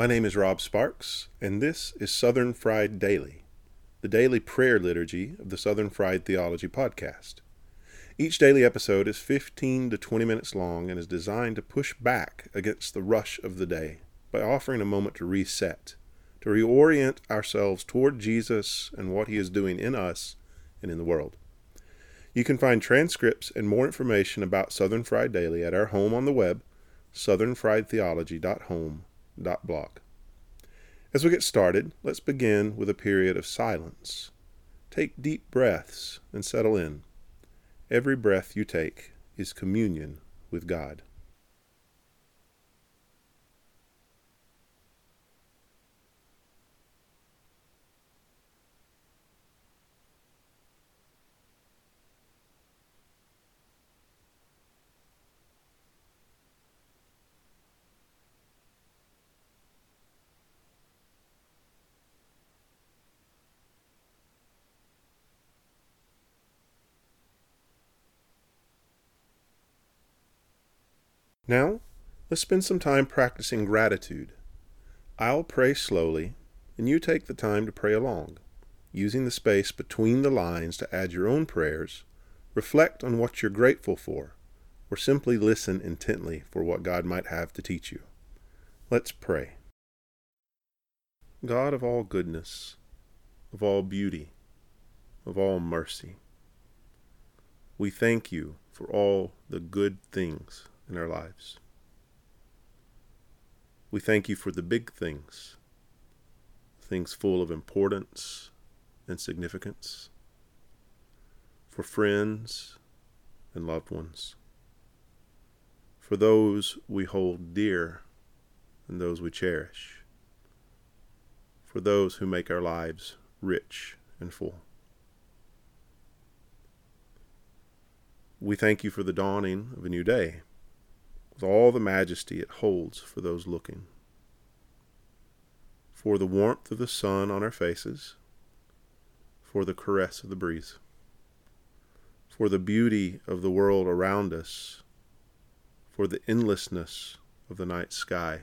My name is Rob Sparks, and this is Southern Fried Daily, the daily prayer liturgy of the Southern Fried Theology podcast. Each daily episode is 15 to 20 minutes long and is designed to push back against the rush of the day by offering a moment to reset, to reorient ourselves toward Jesus and what he is doing in us and in the world. You can find transcripts and more information about Southern Fried Daily at our home on the web, southernfriedtheology.home.blog. As we get started, let's begin with a period of silence. Take deep breaths and settle in. Every breath you take is communion with God. Now, let's spend some time practicing gratitude. I'll pray slowly, and you take the time to pray along, using the space between the lines to add your own prayers, reflect on what you're grateful for, or simply listen intently for what God might have to teach you. Let's pray. God of all goodness, of all beauty, of all mercy, we thank you for all the good things in our lives. We thank you for the big things, things full of importance and significance, for friends and loved ones, for those we hold dear and those we cherish, for those who make our lives rich and full. We thank you for the dawning of a new day with all the majesty it holds for those looking. For the warmth of the sun on our faces, for the caress of the breeze, for the beauty of the world around us, for the endlessness of the night sky,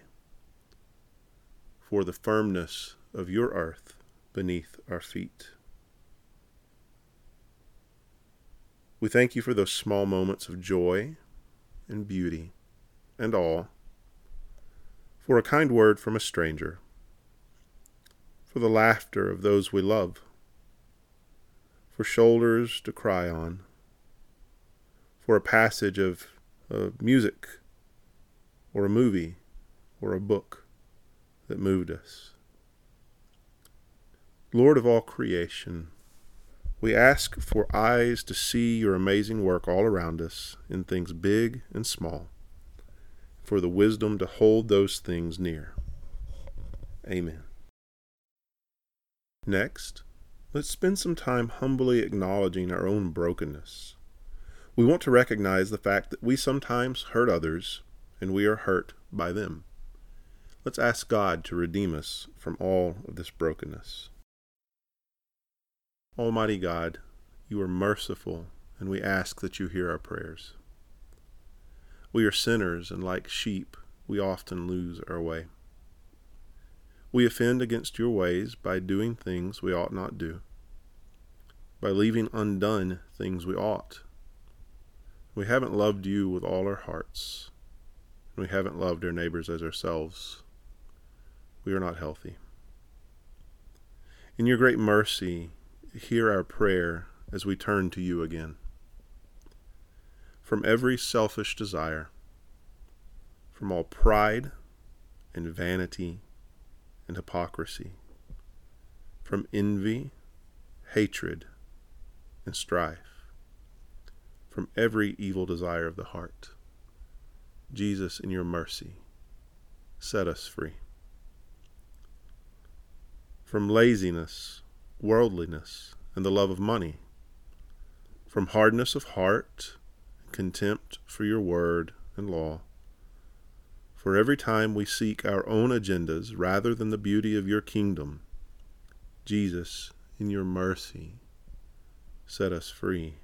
for the firmness of your earth beneath our feet. We thank you for those small moments of joy and beauty and all, for a kind word from a stranger, for the laughter of those we love, for shoulders to cry on, for a passage of uh, music or a movie or a book that moved us. Lord of all creation, we ask for eyes to see your amazing work all around us in things big and small for the wisdom to hold those things near. Amen. Next, let's spend some time humbly acknowledging our own brokenness. We want to recognize the fact that we sometimes hurt others and we are hurt by them. Let's ask God to redeem us from all of this brokenness. Almighty God, you are merciful, and we ask that you hear our prayers. We are sinners, and like sheep, we often lose our way. We offend against your ways by doing things we ought not do, by leaving undone things we ought. We haven't loved you with all our hearts, and we haven't loved our neighbors as ourselves. We are not healthy. In your great mercy, hear our prayer as we turn to you again from every selfish desire, from all pride and vanity and hypocrisy, from envy, hatred, and strife, from every evil desire of the heart. Jesus, in your mercy, set us free. From laziness, worldliness, and the love of money, from hardness of heart contempt for your word and law. For every time we seek our own agendas rather than the beauty of your kingdom, Jesus, in your mercy, set us free.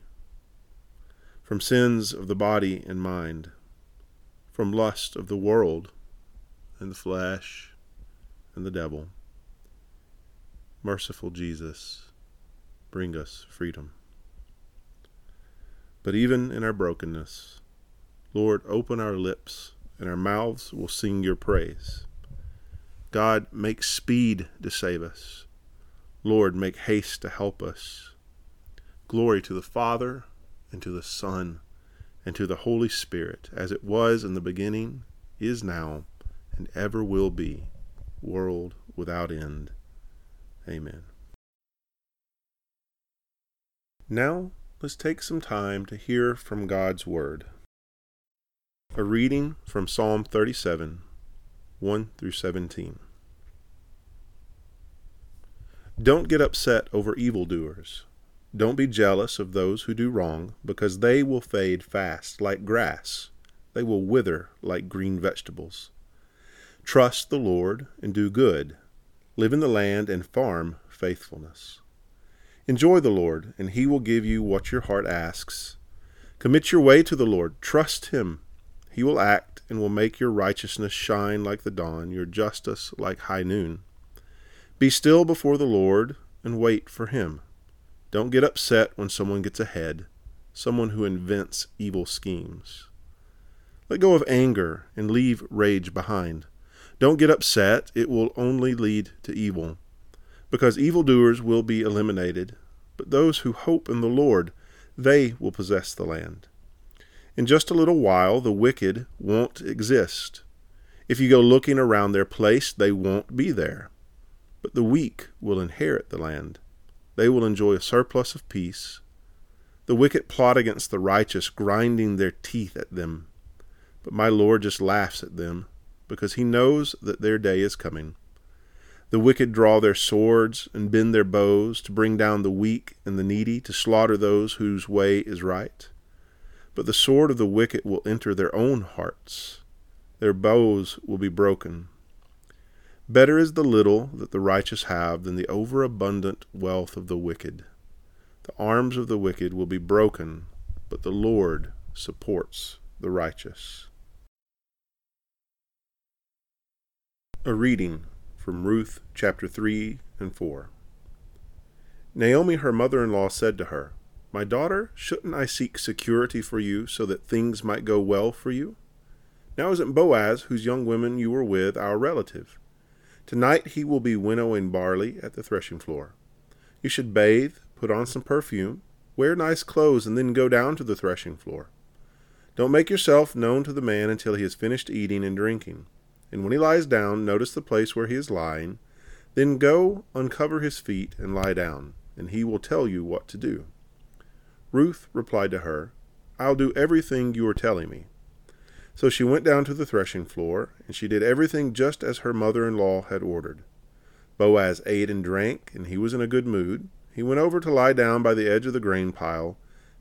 From sins of the body and mind, from lust of the world and the flesh and the devil. Merciful Jesus, bring us freedom. But even in our brokenness, Lord, open our lips, and our mouths will sing your praise. God, make speed to save us. Lord, make haste to help us. Glory to the Father, and to the Son, and to the Holy Spirit, as it was in the beginning, is now, and ever will be, world without end. Amen. Now, let's take some time to hear from God's Word. A reading from Psalm 37, 1 through 17. Don't get upset over evildoers. Don't be jealous of those who do wrong, because they will fade fast like grass. They will wither like green vegetables. Trust the Lord and do good. Live in the land and farm faithfulness. Enjoy the Lord, and he will give you what your heart asks. Commit your way to the Lord. Trust him. He will act and will make your righteousness shine like the dawn, your justice like high noon. Be still before the Lord and wait for him. Don't get upset when someone gets ahead, someone who invents evil schemes. Let go of anger and leave rage behind. Don't get upset, it will only lead to evil because evildoers will be eliminated, but those who hope in the Lord, they will possess the land. In just a little while, the wicked won't exist. If you go looking around their place, they won't be there. But the weak will inherit the land. They will enjoy a surplus of peace. The wicked plot against the righteous, grinding their teeth at them. But my Lord just laughs at them, because he knows that their day is coming. The wicked draw their swords and bend their bows to bring down the weak and the needy, to slaughter those whose way is right. But the sword of the wicked will enter their own hearts, their bows will be broken. Better is the little that the righteous have than the overabundant wealth of the wicked. The arms of the wicked will be broken, but the Lord supports the righteous. A reading from Ruth chapter 3 and 4. Naomi, her mother in law, said to her, My daughter, shouldn't I seek security for you so that things might go well for you? Now isn't Boaz, whose young women you were with, our relative? Tonight he will be winnowing barley at the threshing floor. You should bathe, put on some perfume, wear nice clothes, and then go down to the threshing floor. Don't make yourself known to the man until he has finished eating and drinking and when he lies down, notice the place where he is lying. Then go uncover his feet and lie down, and he will tell you what to do. Ruth replied to her, I'll do everything you are telling me. So she went down to the threshing floor, and she did everything just as her mother in law had ordered. Boaz ate and drank, and he was in a good mood. He went over to lie down by the edge of the grain pile.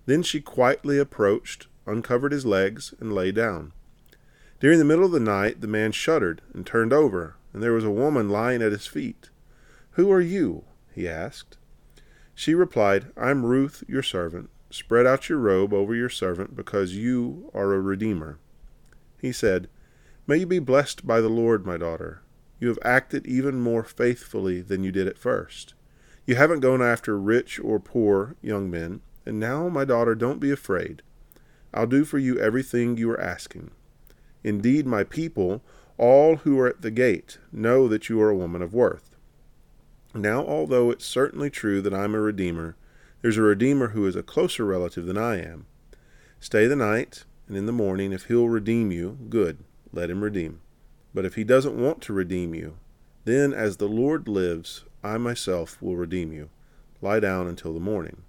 Then she quietly approached, uncovered his legs, and lay down. During the middle of the night, the man shuddered and turned over, and there was a woman lying at his feet. Who are you? he asked. She replied, I'm Ruth, your servant. Spread out your robe over your servant, because you are a redeemer. He said, May you be blessed by the Lord, my daughter. You have acted even more faithfully than you did at first. You haven't gone after rich or poor young men, and now, my daughter, don't be afraid. I'll do for you everything you are asking. Indeed, my people, all who are at the gate, know that you are a woman of worth. Now, although it's certainly true that I'm a redeemer, there's a redeemer who is a closer relative than I am. Stay the night, and in the morning, if he'll redeem you, good, let him redeem. But if he doesn't want to redeem you, then as the Lord lives, I myself will redeem you. Lie down until the morning.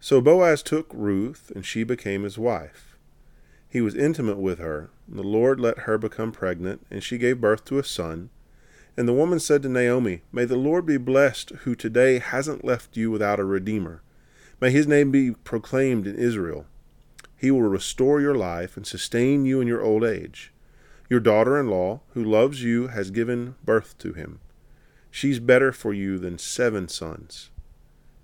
So Boaz took Ruth, and she became his wife. He was intimate with her. The Lord let her become pregnant, and she gave birth to a son. And the woman said to Naomi, May the Lord be blessed, who today hasn't left you without a redeemer. May his name be proclaimed in Israel. He will restore your life and sustain you in your old age. Your daughter in law, who loves you, has given birth to him. She's better for you than seven sons.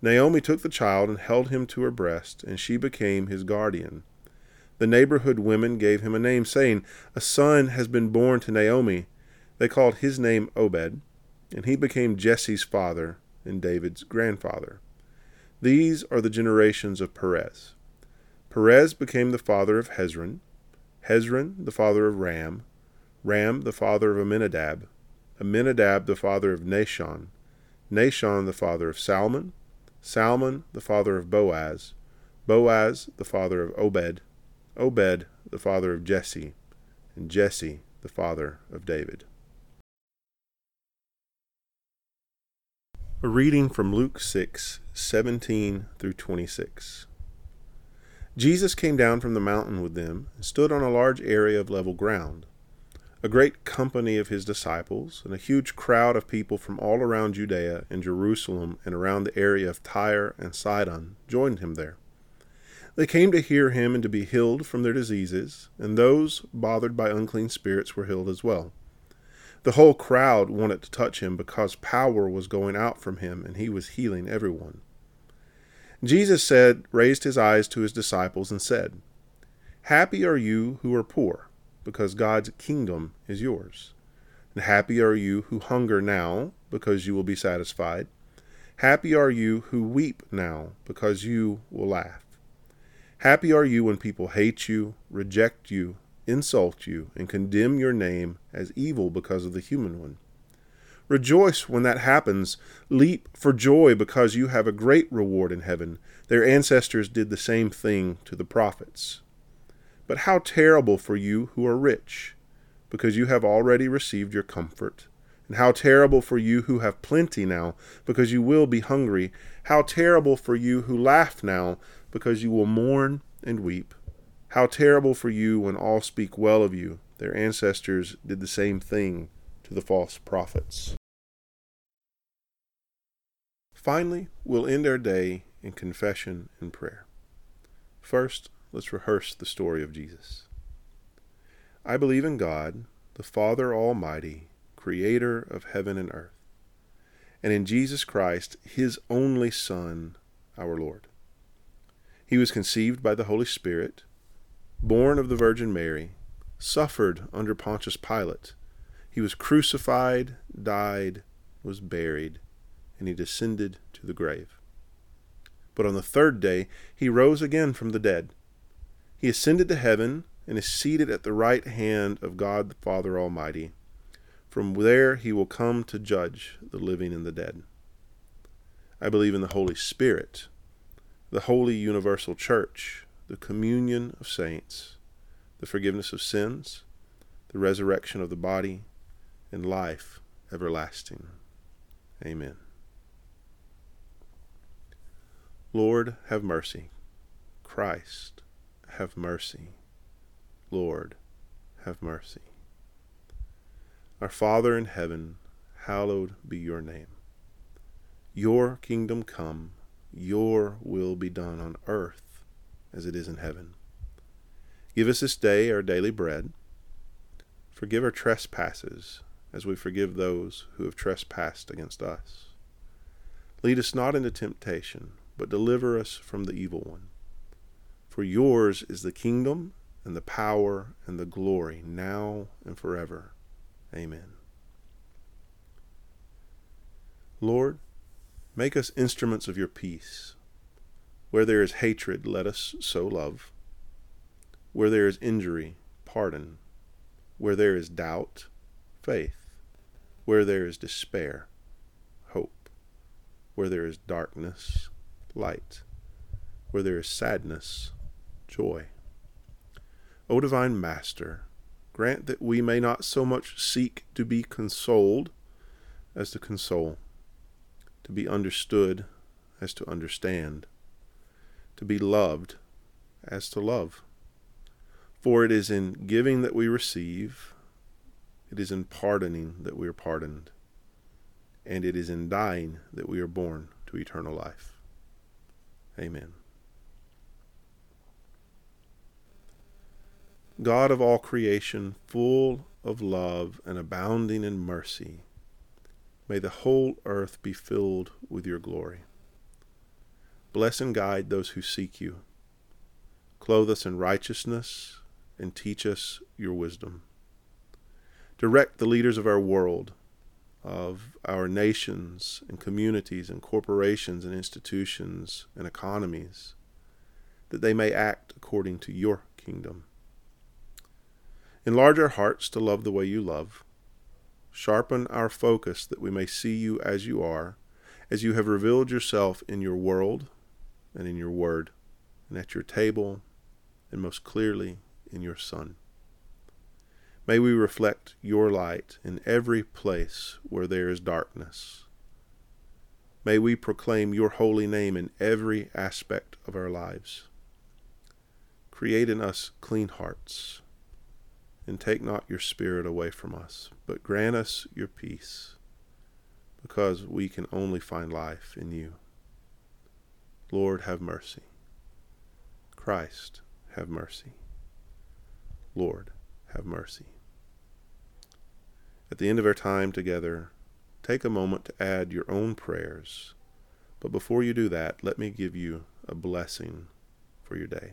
Naomi took the child and held him to her breast, and she became his guardian. The neighborhood women gave him a name, saying, A son has been born to Naomi. They called his name Obed, and he became Jesse's father and David's grandfather. These are the generations of Perez. Perez became the father of Hezron, Hezron the father of Ram, Ram the father of Amminadab, Amminadab the father of Nahshon, Nahshon the father of Salmon, Salmon the father of Boaz, Boaz the father of Obed, Obed the father of Jesse, and Jesse the father of David. A reading from Luke 6, 17 through 26. Jesus came down from the mountain with them and stood on a large area of level ground. A great company of his disciples and a huge crowd of people from all around Judea and Jerusalem and around the area of Tyre and Sidon joined him there. They came to hear him and to be healed from their diseases, and those bothered by unclean spirits were healed as well. The whole crowd wanted to touch him because power was going out from him and he was healing everyone. Jesus said, raised his eyes to his disciples and said, Happy are you who are poor, because God's kingdom is yours. And happy are you who hunger now, because you will be satisfied. Happy are you who weep now, because you will laugh. Happy are you when people hate you, reject you, insult you, and condemn your name as evil because of the human one. Rejoice when that happens. Leap for joy because you have a great reward in heaven. Their ancestors did the same thing to the prophets. But how terrible for you who are rich, because you have already received your comfort. And how terrible for you who have plenty now, because you will be hungry. How terrible for you who laugh now, because you will mourn and weep. How terrible for you when all speak well of you. Their ancestors did the same thing to the false prophets. Finally, we'll end our day in confession and prayer. First, let's rehearse the story of Jesus. I believe in God, the Father Almighty, creator of heaven and earth, and in Jesus Christ, his only Son, our Lord. He was conceived by the Holy Spirit born of the Virgin Mary, suffered under Pontius Pilate. He was crucified, died, was buried, and he descended to the grave. But on the third day he rose again from the dead. He ascended to heaven and is seated at the right hand of God the Father Almighty. From there he will come to judge the living and the dead. I believe in the Holy Spirit, the holy universal church the communion of saints, the forgiveness of sins, the resurrection of the body, and life everlasting. Amen. Lord, have mercy. Christ, have mercy. Lord, have mercy. Our Father in heaven, hallowed be your name. Your kingdom come, your will be done on earth as it is in heaven. Give us this day our daily bread. Forgive our trespasses, as we forgive those who have trespassed against us. Lead us not into temptation, but deliver us from the evil one. For yours is the kingdom, and the power, and the glory, now and forever. Amen. Lord, make us instruments of your peace where there is hatred, let us sow love. Where there is injury, pardon. Where there is doubt, faith. Where there is despair, hope. Where there is darkness, light. Where there is sadness, joy. O divine Master, grant that we may not so much seek to be consoled as to console, to be understood as to understand to be loved as to love. For it is in giving that we receive, it is in pardoning that we are pardoned, and it is in dying that we are born to eternal life. Amen. God of all creation, full of love and abounding in mercy, may the whole earth be filled with your glory. Bless and guide those who seek you. Clothe us in righteousness and teach us your wisdom. Direct the leaders of our world, of our nations and communities and corporations and institutions and economies, that they may act according to your kingdom. Enlarge our hearts to love the way you love. Sharpen our focus that we may see you as you are, as you have revealed yourself in your world and in your word, and at your table, and most clearly in your Son. May we reflect your light in every place where there is darkness. May we proclaim your holy name in every aspect of our lives. Create in us clean hearts, and take not your spirit away from us, but grant us your peace, because we can only find life in you. Lord, have mercy. Christ, have mercy. Lord, have mercy. At the end of our time together, take a moment to add your own prayers. But before you do that, let me give you a blessing for your day.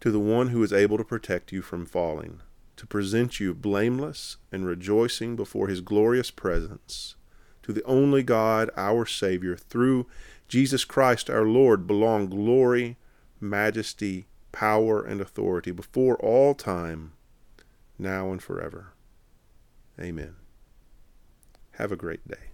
To the one who is able to protect you from falling, to present you blameless and rejoicing before his glorious presence, to the only God, our Savior, through Jesus Christ our Lord, belong glory, majesty, power, and authority before all time, now and forever. Amen. Have a great day.